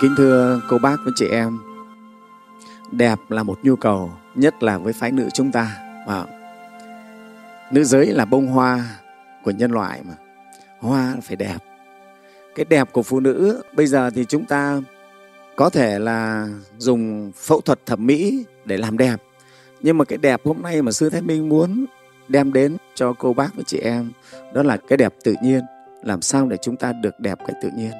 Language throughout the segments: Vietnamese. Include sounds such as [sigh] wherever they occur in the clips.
Kính thưa cô bác với chị em, đẹp là một nhu cầu, nhất là với phái nữ chúng ta. À, nữ giới là bông hoa của nhân loại mà, hoa phải đẹp. Cái đẹp của phụ nữ bây giờ thì chúng ta có thể là dùng phẫu thuật thẩm mỹ để làm đẹp. Nhưng mà cái đẹp hôm nay mà Sư Thái Minh muốn đem đến cho cô bác và chị em đó là cái đẹp tự nhiên. Làm sao để chúng ta được đẹp cái tự nhiên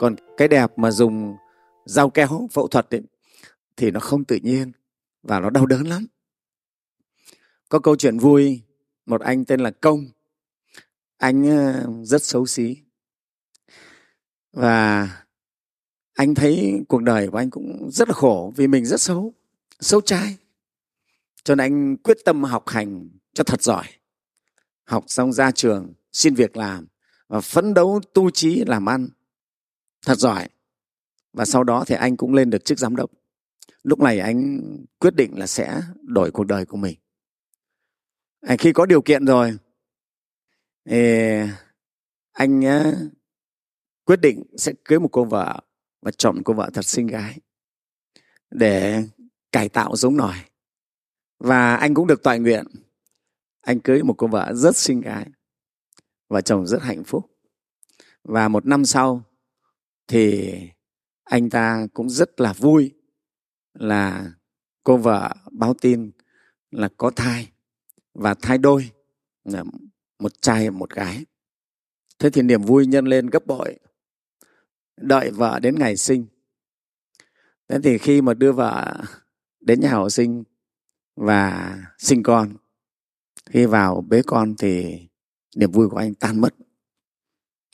còn cái đẹp mà dùng dao kéo phẫu thuật ấy, thì nó không tự nhiên và nó đau đớn lắm. Có câu chuyện vui một anh tên là công. Anh ờ, rất xấu xí. Và anh thấy cuộc đời của anh cũng rất là khổ vì mình rất xấu xấu trai. Cho nên anh quyết tâm học hành cho thật giỏi. Học xong ra trường xin việc làm và phấn đấu tu trí làm ăn thật giỏi. Và sau đó thì anh cũng lên được chức giám đốc. Lúc này anh quyết định là sẽ đổi cuộc đời của mình. À, khi có điều kiện rồi thì anh quyết định sẽ cưới một cô vợ và chọn cô vợ thật xinh gái để cải tạo giống nòi. Và anh cũng được toại nguyện anh cưới một cô vợ rất xinh gái và chồng rất hạnh phúc. Và một năm sau thì anh ta cũng rất là vui là cô vợ báo tin là có thai và thai đôi, là một trai, một gái. Thế thì niềm vui nhân lên gấp bội. Đợi vợ đến ngày sinh. Thế thì khi mà đưa vợ đến nhà hộ sinh và sinh con, khi vào bế con thì niềm vui của anh tan mất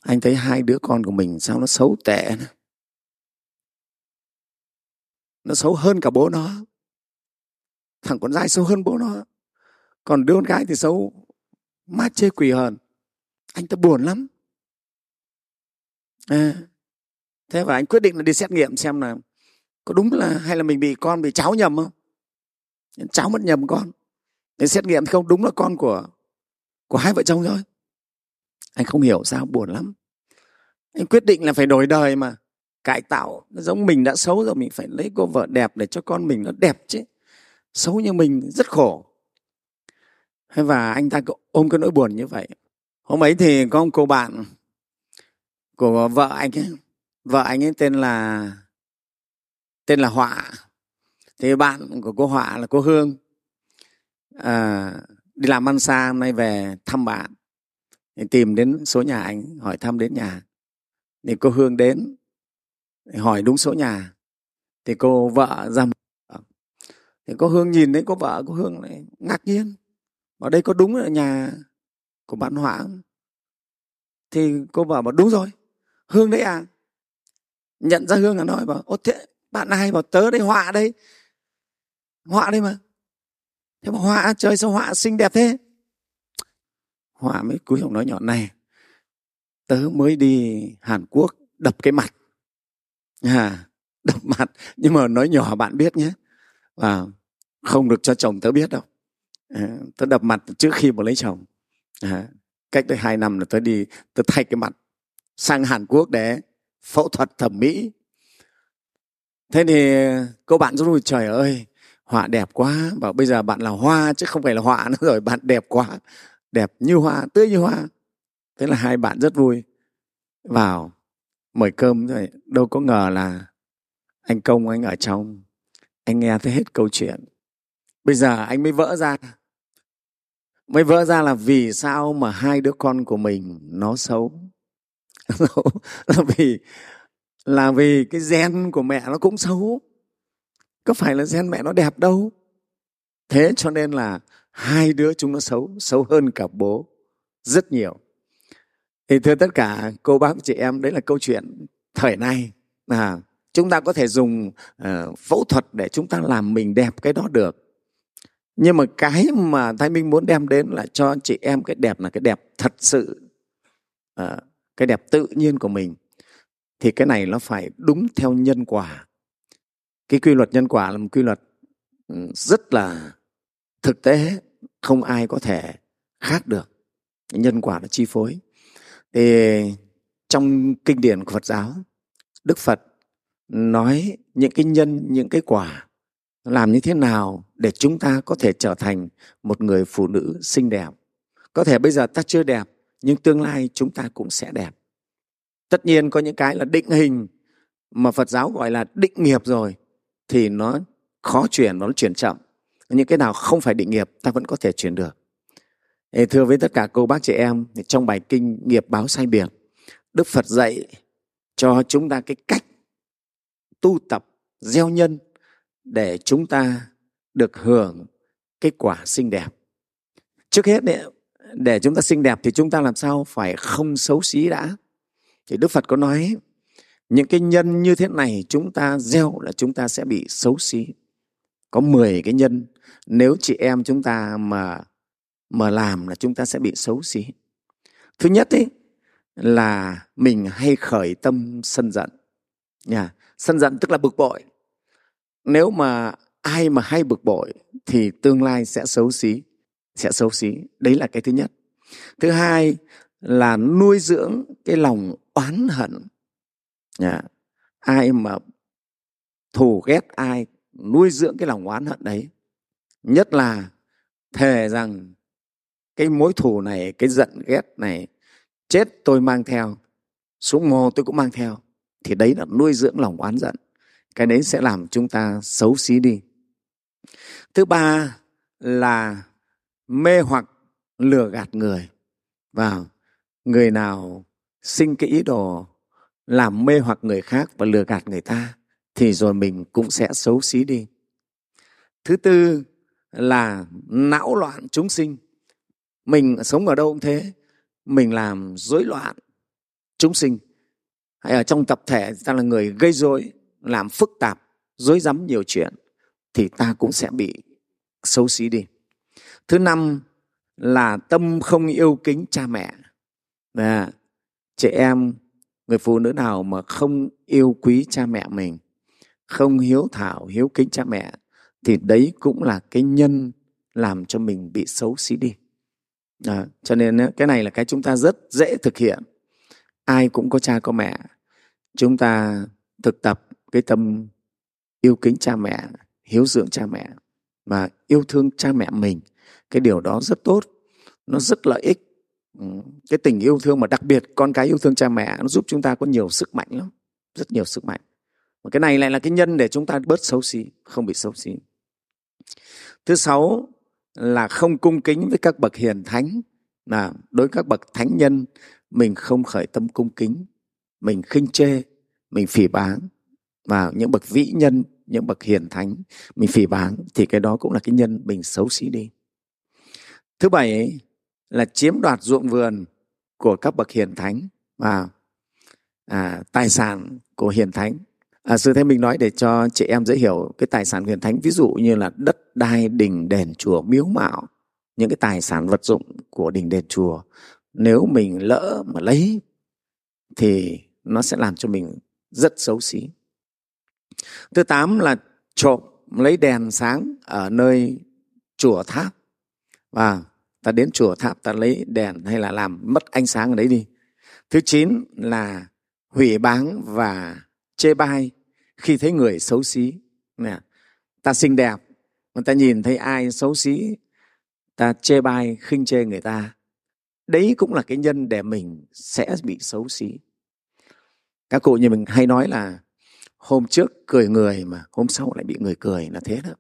anh thấy hai đứa con của mình sao nó xấu tệ nữa. nó xấu hơn cả bố nó. Thằng con trai xấu hơn bố nó. Còn đứa con gái thì xấu mát chê quỷ hờn, anh ta buồn lắm. À, thế và anh quyết định là đi xét nghiệm xem là có đúng là hay là mình bị con bị cháu nhầm không? Cháu mất nhầm con. Để xét nghiệm thì không đúng là con của của hai vợ chồng thôi. Anh không hiểu sao buồn lắm quyết định là phải đổi đời mà. Cải tạo giống mình đã xấu rồi mình phải lấy cô vợ đẹp để cho con mình nó đẹp chứ. Xấu như mình rất khổ. Và anh ta ôm cái nỗi buồn như vậy. Hôm ấy thì có một cô bạn của vợ anh ấy. Vợ anh ấy tên là tên là họa. Thì bạn của cô họa là cô hương. À, đi làm ăn xa hôm nay về thăm bạn. Thì tìm đến số nhà anh hỏi thăm đến nhà thì cô hương đến, hỏi đúng số nhà. Thì cô vợ ra thì cô hương nhìn thấy cô vợ cô hương lại ngạc nhiên. Ở đây có đúng là nhà của bạn họa không? Thì cô vợ bảo đúng rồi. Hương đấy à. Nhận ra hương là nói, bảo ô thế, bạn ai bảo tớ đây, họa đây? Họa đây mà. Thế mà họa, trời sao họa xinh đẹp thế? Họa mới cúi đầu nói nhỏ, này tớ mới đi hàn quốc đập cái mặt. À, [laughs] đập mặt. Nhưng mà nói nhỏ bạn biết nhé. Và không được cho chồng tớ biết đâu. À, tớ đập mặt trước khi mà lấy chồng. À, cách đây hai năm là tớ đi tớ thay cái mặt sang hàn quốc để phẫu thuật thẩm mỹ. Thế thì cô bạn rất vui trời ơi họa đẹp quá. Bảo bây giờ bạn là hoa chứ không phải là họa nữa rồi bạn đẹp quá. Đẹp như hoa tươi như hoa thế là hai bạn rất vui. Vào, mời cơm rồi đâu có ngờ là anh công anh ở trong, anh nghe thấy hết câu chuyện. Bây giờ anh mới vỡ ra, mới vỡ ra là vì sao mà hai đứa con của mình nó xấu [laughs] là vì là vì cái gen của mẹ nó cũng xấu. Có phải là gen mẹ nó đẹp đâu? Thế cho nên là hai đứa chúng nó xấu xấu hơn cả bố rất nhiều thì thưa tất cả cô bác chị em đấy là câu chuyện thời nay. À, chúng ta có thể dùng uh, phẫu thuật để chúng ta làm mình đẹp cái đó được. Nhưng mà cái mà thái minh muốn đem đến là cho chị em cái đẹp là cái đẹp thật sự uh, cái đẹp tự nhiên của mình. Thì cái này nó phải đúng theo nhân quả. Cái quy luật nhân quả là một quy luật ừ, rất là thực tế không ai có thể khác được. Nhân quả nó chi phối thì trong kinh điển của phật giáo, đức phật nói những cái nhân, những cái quả làm như thế nào để chúng ta có thể trở thành một người phụ nữ xinh đẹp. Có thể bây giờ ta chưa đẹp, nhưng tương lai chúng ta cũng sẽ đẹp. Tất nhiên có những cái là định hình mà phật giáo gọi là định nghiệp rồi, thì nó khó chuyển nó chuyển chậm. Những cái nào không phải định nghiệp, ta vẫn có thể chuyển được thưa với tất cả cô bác chị em trong bài kinh nghiệp báo sai biệt đức phật dạy cho chúng ta cái cách tu tập gieo nhân để chúng ta được hưởng cái quả xinh đẹp. Trước hết đấy, để chúng ta xinh đẹp thì chúng ta làm sao phải không xấu xí đã. Thì đức phật có nói những cái nhân như thế này chúng ta gieo là chúng ta sẽ bị xấu xí. Có 10 cái nhân nếu chị em chúng ta mà mà làm là chúng ta sẽ bị xấu xí. Thứ nhất ấy là mình hay khởi tâm sân giận. Nhà sân giận tức là bực bội. Nếu mà ai mà hay bực bội thì tương lai sẽ xấu xí, sẽ xấu xí. Đấy là cái thứ nhất. Thứ hai là nuôi dưỡng cái lòng oán hận. Nhà ai mà thù ghét ai, nuôi dưỡng cái lòng oán hận đấy. Nhất là thề rằng cái mối thù này, cái giận ghét này, chết tôi mang theo, xuống mồ tôi cũng mang theo, thì đấy là nuôi dưỡng lòng oán giận. Cái đấy sẽ làm chúng ta xấu xí đi. Thứ ba là mê hoặc lừa gạt người. Vào, người nào sinh cái ý đồ làm mê hoặc người khác và lừa gạt người ta, thì rồi mình cũng sẽ xấu xí đi. Thứ tư là não loạn chúng sinh mình sống ở đâu cũng thế. Mình làm rối loạn chúng sinh. Hay ở trong tập thể ta là người gây rối làm phức tạp rối rắm nhiều chuyện thì ta cũng sẽ bị xấu xí đi. Thứ năm là tâm không yêu kính cha mẹ. À, trẻ em người phụ nữ nào mà không yêu quý cha mẹ mình không hiếu thảo hiếu kính cha mẹ thì đấy cũng là cái nhân làm cho mình bị xấu xí đi à, cho nên cái này là cái chúng ta rất dễ thực hiện. Ai cũng có cha có mẹ. Chúng ta thực tập cái tâm yêu kính cha mẹ hiếu dưỡng cha mẹ và yêu thương cha mẹ mình. Cái điều đó rất tốt nó rất lợi ích. Ừ, cái tình yêu thương mà đặc biệt con cái yêu thương cha mẹ nó giúp chúng ta có nhiều sức mạnh lắm rất nhiều sức mạnh. Và cái này lại là cái nhân để chúng ta bớt xấu xí không bị xấu xí. Thứ sáu là không cung kính với các bậc hiền thánh là đối với các bậc thánh nhân mình không khởi tâm cung kính mình khinh chê mình phỉ báng. Và những bậc vĩ nhân những bậc hiền thánh mình phỉ báng thì cái đó cũng là cái nhân mình xấu xí đi. Thứ bảy là chiếm đoạt ruộng vườn của các bậc hiền thánh và à, tài sản của hiền thánh à, sư thế mình nói để cho chị em dễ hiểu cái tài sản huyền thánh. Ví dụ như là đất đai đình đền chùa miếu mạo những cái tài sản vật dụng của đình đền chùa. Nếu mình lỡ mà lấy thì nó sẽ làm cho mình rất xấu xí. Thứ tám là trộm lấy đèn sáng ở nơi chùa tháp. Và ta đến chùa tháp ta lấy đèn hay là làm mất ánh sáng ở đấy đi. Thứ chín là hủy báng và chê bai khi thấy người xấu xí. Nè, ta xinh đẹp, mà ta nhìn thấy ai xấu xí, ta chê bai, khinh chê người ta. Đấy cũng là cái nhân để mình sẽ bị xấu xí. Các cụ như mình hay nói là, hôm trước cười người mà hôm sau lại bị người cười, là thế đó.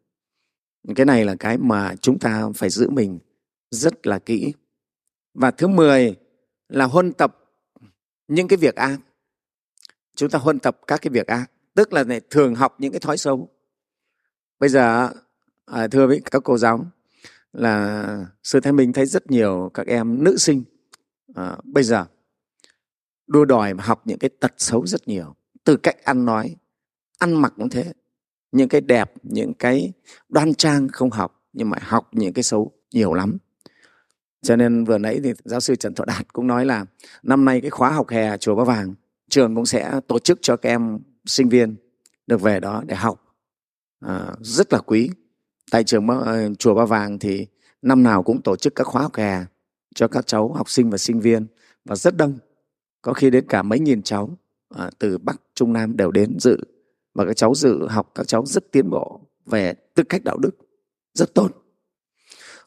Cái này là cái mà chúng ta phải giữ mình rất là kỹ. Và thứ mười là huân tập những cái việc ác. Chúng ta huân tập các cái việc ác tức là này, thường học những cái thói xấu. Bây giờ à, thưa với các cô giáo là sư thái minh thấy rất nhiều các em nữ sinh à, bây giờ đua đòi mà học những cái tật xấu rất nhiều. Từ cách ăn nói ăn mặc cũng thế. Những cái đẹp những cái đoan trang không học nhưng mà học những cái xấu nhiều lắm. Cho nên vừa nãy thì giáo sư trần thọ đạt cũng nói là năm nay cái khóa học hè chùa ba vàng trường cũng sẽ tổ chức cho các em sinh viên được về đó để học. À, rất là quý. Tại trường ờ, chùa ba vàng thì năm nào cũng tổ chức các khóa học hè cho các cháu học sinh và sinh viên và rất đông. Có khi đến cả mấy nghìn cháu à, từ bắc trung nam đều đến dự và các cháu dự học các cháu rất tiến bộ về tư cách đạo đức rất tốt.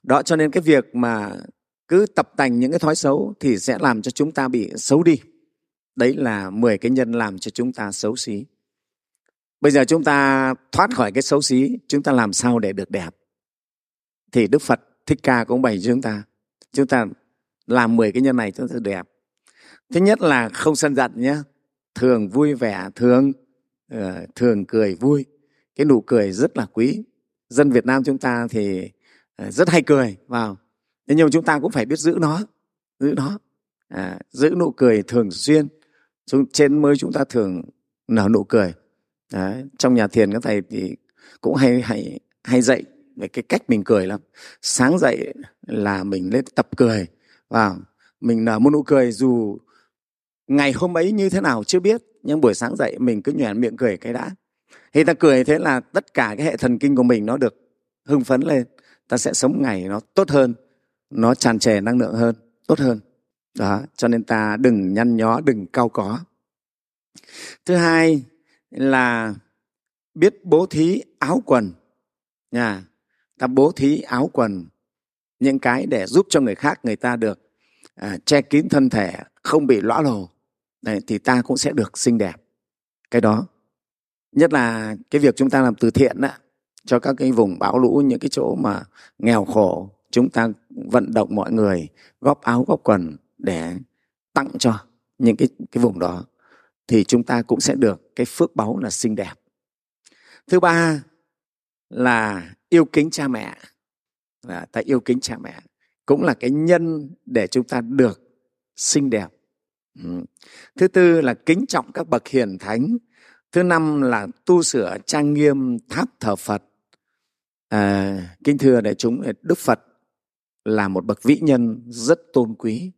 Đó cho nên cái việc mà cứ tập tành những cái thói xấu thì sẽ làm cho chúng ta bị xấu đi đấy là 10 cái nhân làm cho chúng ta xấu xí. Bây giờ chúng ta thoát khỏi cái xấu xí chúng ta làm sao để được đẹp? Thì đức phật thích ca cũng bày cho chúng ta chúng ta làm 10 cái nhân này chúng ta đẹp. Thứ nhất là không sân giận nhé. Thường vui vẻ thường uh, thường cười vui. Cái nụ cười rất là quý. Dân việt nam chúng ta thì uh, rất hay cười vào thế nhưng mà chúng ta cũng phải biết giữ nó giữ nó. À, giữ nụ cười thường xuyên trên mới chúng ta thường nở nụ cười. Đấy. trong nhà thiền các thầy thì cũng hay hay hay dạy về cái cách mình cười lắm. Sáng dậy là mình lên tập cười. Vào, mình nở một nụ cười dù ngày hôm ấy như thế nào chưa biết, nhưng buổi sáng dậy mình cứ nhoẻn miệng cười cái đã. Thì ta cười thế là tất cả cái hệ thần kinh của mình nó được hưng phấn lên. Ta sẽ sống ngày nó tốt hơn, nó tràn trề năng lượng hơn, tốt hơn đó cho nên ta đừng nhăn nhó đừng cao có. Thứ hai là biết bố thí áo quần. Nha ta bố thí áo quần những cái để giúp cho người khác người ta được à, che kín thân thể không bị lõa lồ. Đấy, thì ta cũng sẽ được xinh đẹp. Cái đó nhất là cái việc chúng ta làm từ thiện đó, cho các cái vùng bão lũ những cái chỗ mà nghèo khổ chúng ta vận động mọi người góp áo góp quần để tặng cho những cái cái vùng đó thì chúng ta cũng sẽ được cái phước báu là xinh đẹp. Thứ ba là yêu kính cha mẹ. À, ta yêu kính cha mẹ cũng là cái nhân để chúng ta được xinh đẹp. Ừ. thứ tư là kính trọng các bậc hiền thánh. Thứ năm là tu sửa trang nghiêm tháp thờ phật. À, kính thưa đại chúng đức phật là một bậc vĩ nhân rất tôn quý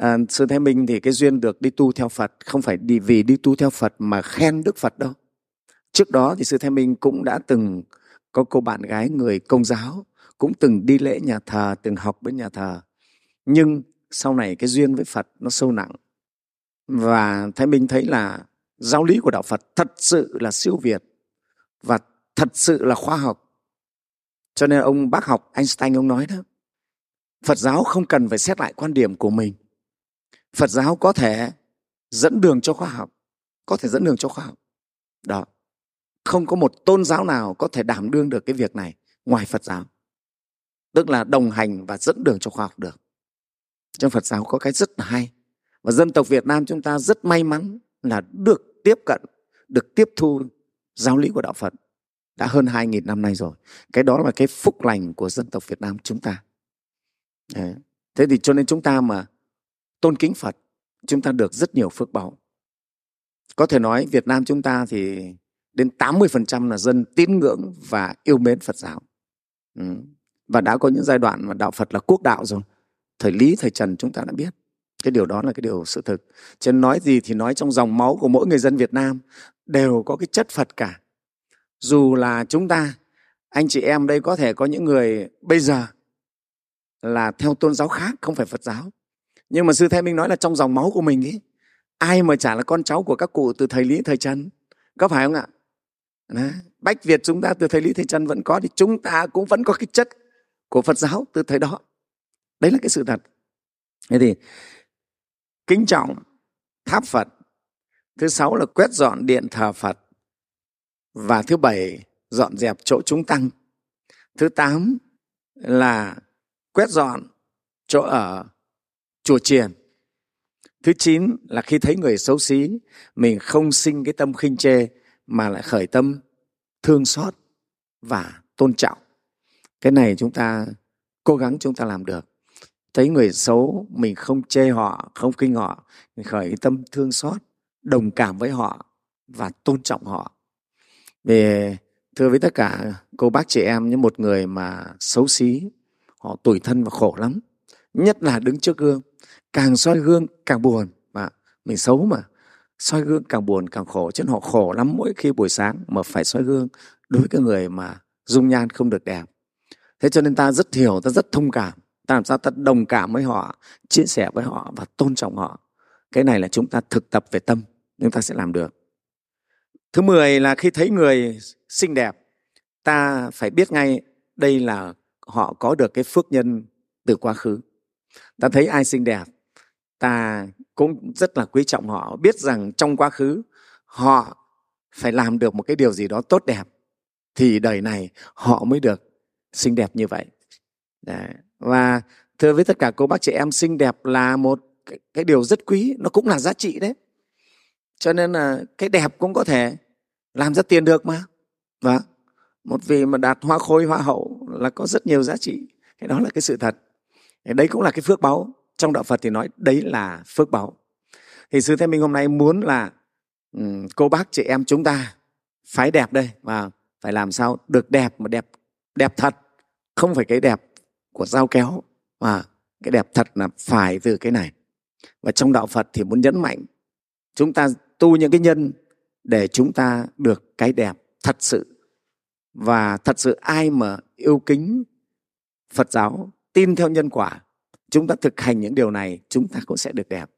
à, sư thái minh thì cái duyên được đi tu theo phật không phải đi vì đi tu theo phật mà khen đức phật đâu. Trước đó thì sư thái minh cũng đã từng có cô bạn gái người công giáo cũng từng đi lễ nhà thờ từng học bên nhà thờ. Nhưng sau này cái duyên với phật nó sâu nặng. Và thái minh thấy là giáo lý của đạo phật thật sự là siêu việt và thật sự là khoa học. Cho nên ông bác học einstein ông nói đó phật giáo không cần phải xét lại quan điểm của mình phật giáo có thể dẫn đường cho khoa học, có thể dẫn đường cho khoa học. Đó. Không có một tôn giáo nào có thể đảm đương được cái việc này ngoài phật giáo. Tức là đồng hành và dẫn đường cho khoa học được. Trong phật giáo có cái rất là hay. Và dân tộc việt nam chúng ta rất may mắn là được tiếp cận, được tiếp thu giáo lý của đạo phật đã hơn 2.000 năm nay rồi. Cái đó là cái phúc lành của dân tộc việt nam chúng ta. Đấy. thế thì cho nên chúng ta mà tôn kính phật, chúng ta được rất nhiều phước báu có thể nói việt nam chúng ta thì đến 80% là dân tín ngưỡng và yêu mến phật giáo. Ừ. và đã có những giai đoạn mà đạo phật là quốc đạo rồi. Thời lý, thời trần chúng ta đã biết. Cái điều đó là cái điều sự thực. Chứ nói gì thì nói trong dòng máu của mỗi người dân việt nam, đều có cái chất phật cả. Dù là chúng ta, anh chị em đây có thể có những người bây giờ là theo tôn giáo khác, không phải phật giáo nhưng mà sư thầy minh nói là trong dòng máu của mình ấy ai mà chả là con cháu của các cụ từ thầy lý, thầy trần. Có phải không ạ? Đó. bách việt chúng ta từ thầy lý, thầy trần vẫn có thì chúng ta cũng vẫn có cái chất của phật giáo từ thời đó. Đấy là cái sự thật. Thế thì, kính trọng, tháp phật. Thứ sáu là quét dọn điện thờ phật. Và thứ bảy, dọn dẹp chỗ chúng tăng. Thứ tám là quét dọn chỗ ở chùa chiền thứ chín là khi thấy người xấu xí, mình không sinh cái tâm khinh chê, mà lại khởi tâm thương xót và tôn trọng. Cái này chúng ta, cố gắng chúng ta làm được. Thấy người xấu, mình không chê họ, không kinh họ, mình khởi tâm thương xót, đồng cảm với họ và tôn trọng họ. Về, thưa với tất cả cô bác chị em, những một người mà xấu xí, họ tủi thân và khổ lắm, nhất là đứng trước gương càng soi gương, càng buồn. Mà mình xấu mà. Soi gương càng buồn, càng khổ. Chứ họ khổ lắm mỗi khi buổi sáng mà phải soi gương đối với cái người mà dung nhan không được đẹp. Thế cho nên ta rất hiểu, ta rất thông cảm. Ta làm sao ta đồng cảm với họ, chia sẻ với họ và tôn trọng họ. Cái này là chúng ta thực tập về tâm, chúng ta sẽ làm được. Thứ 10 là khi thấy người xinh đẹp, ta phải biết ngay đây là họ có được cái phước nhân từ quá khứ. Ta thấy ai xinh đẹp ta cũng rất là quý trọng họ. Biết rằng trong quá khứ họ phải làm được một cái điều gì đó tốt đẹp thì đời này họ mới được xinh đẹp như vậy. Đấy. và thưa với tất cả cô bác chị em xinh đẹp là một cái, cái điều rất quý nó cũng là giá trị đấy. Cho nên là cái đẹp cũng có thể làm ra tiền được mà. Và một vị mà đạt hoa khôi hoa hậu là có rất nhiều giá trị. Cái đó là cái sự thật. Đấy cũng là cái phước báu trong đạo phật thì nói đấy là phước báu thì sư thế minh hôm nay muốn là um, cô bác chị em chúng ta phái đẹp đây và phải làm sao được đẹp mà đẹp đẹp thật không phải cái đẹp của dao kéo mà cái đẹp thật là phải từ cái này. Và trong đạo phật thì muốn nhấn mạnh chúng ta tu những cái nhân để chúng ta được cái đẹp thật sự. Và thật sự ai mà yêu kính phật giáo tin theo nhân quả chúng ta thực hành những điều này chúng ta cũng sẽ được đẹp.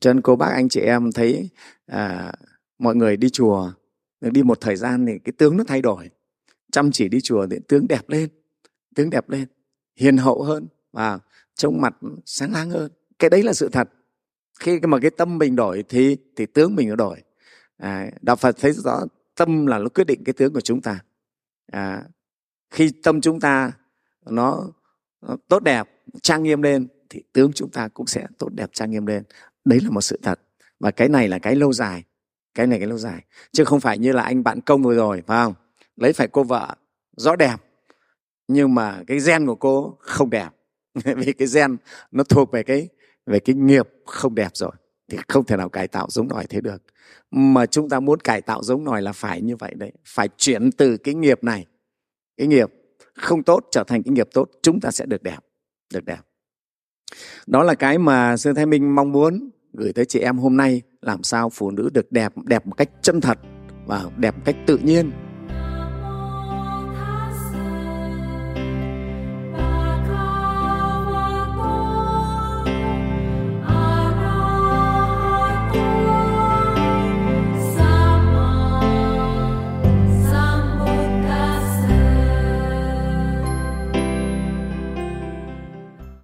Cho nên cô bác anh chị em thấy à, mọi người đi chùa đi một thời gian thì cái tướng nó thay đổi. Chăm chỉ đi chùa thì tướng đẹp lên tướng đẹp lên hiền hậu hơn và trông mặt sáng láng hơn. Cái đấy là sự thật. Khi mà cái tâm mình đổi thì thì tướng mình nó đổi. À, đạo phật thấy rõ tâm là nó quyết định cái tướng của chúng ta. À, khi tâm chúng ta nó, nó tốt đẹp trang nghiêm lên thì tướng chúng ta cũng sẽ tốt đẹp trang nghiêm lên. Đấy là một sự thật. Và cái này là cái lâu dài. Cái này cái lâu dài. Chứ không phải như là anh bạn công vừa rồi, phải không? Lấy phải cô vợ, rõ đẹp. Nhưng mà cái gen của cô không đẹp. [laughs] Vì cái gen nó thuộc về cái về cái nghiệp không đẹp rồi. Thì không thể nào cải tạo giống nòi thế được. Mà chúng ta muốn cải tạo giống nòi là phải như vậy đấy. Phải chuyển từ cái nghiệp này. Cái nghiệp không tốt trở thành cái nghiệp tốt, chúng ta sẽ được đẹp được đẹp. Đó là cái mà sư thái minh mong muốn gửi tới chị em hôm nay, làm sao phụ nữ được đẹp đẹp một cách chân thật và đẹp một cách tự nhiên.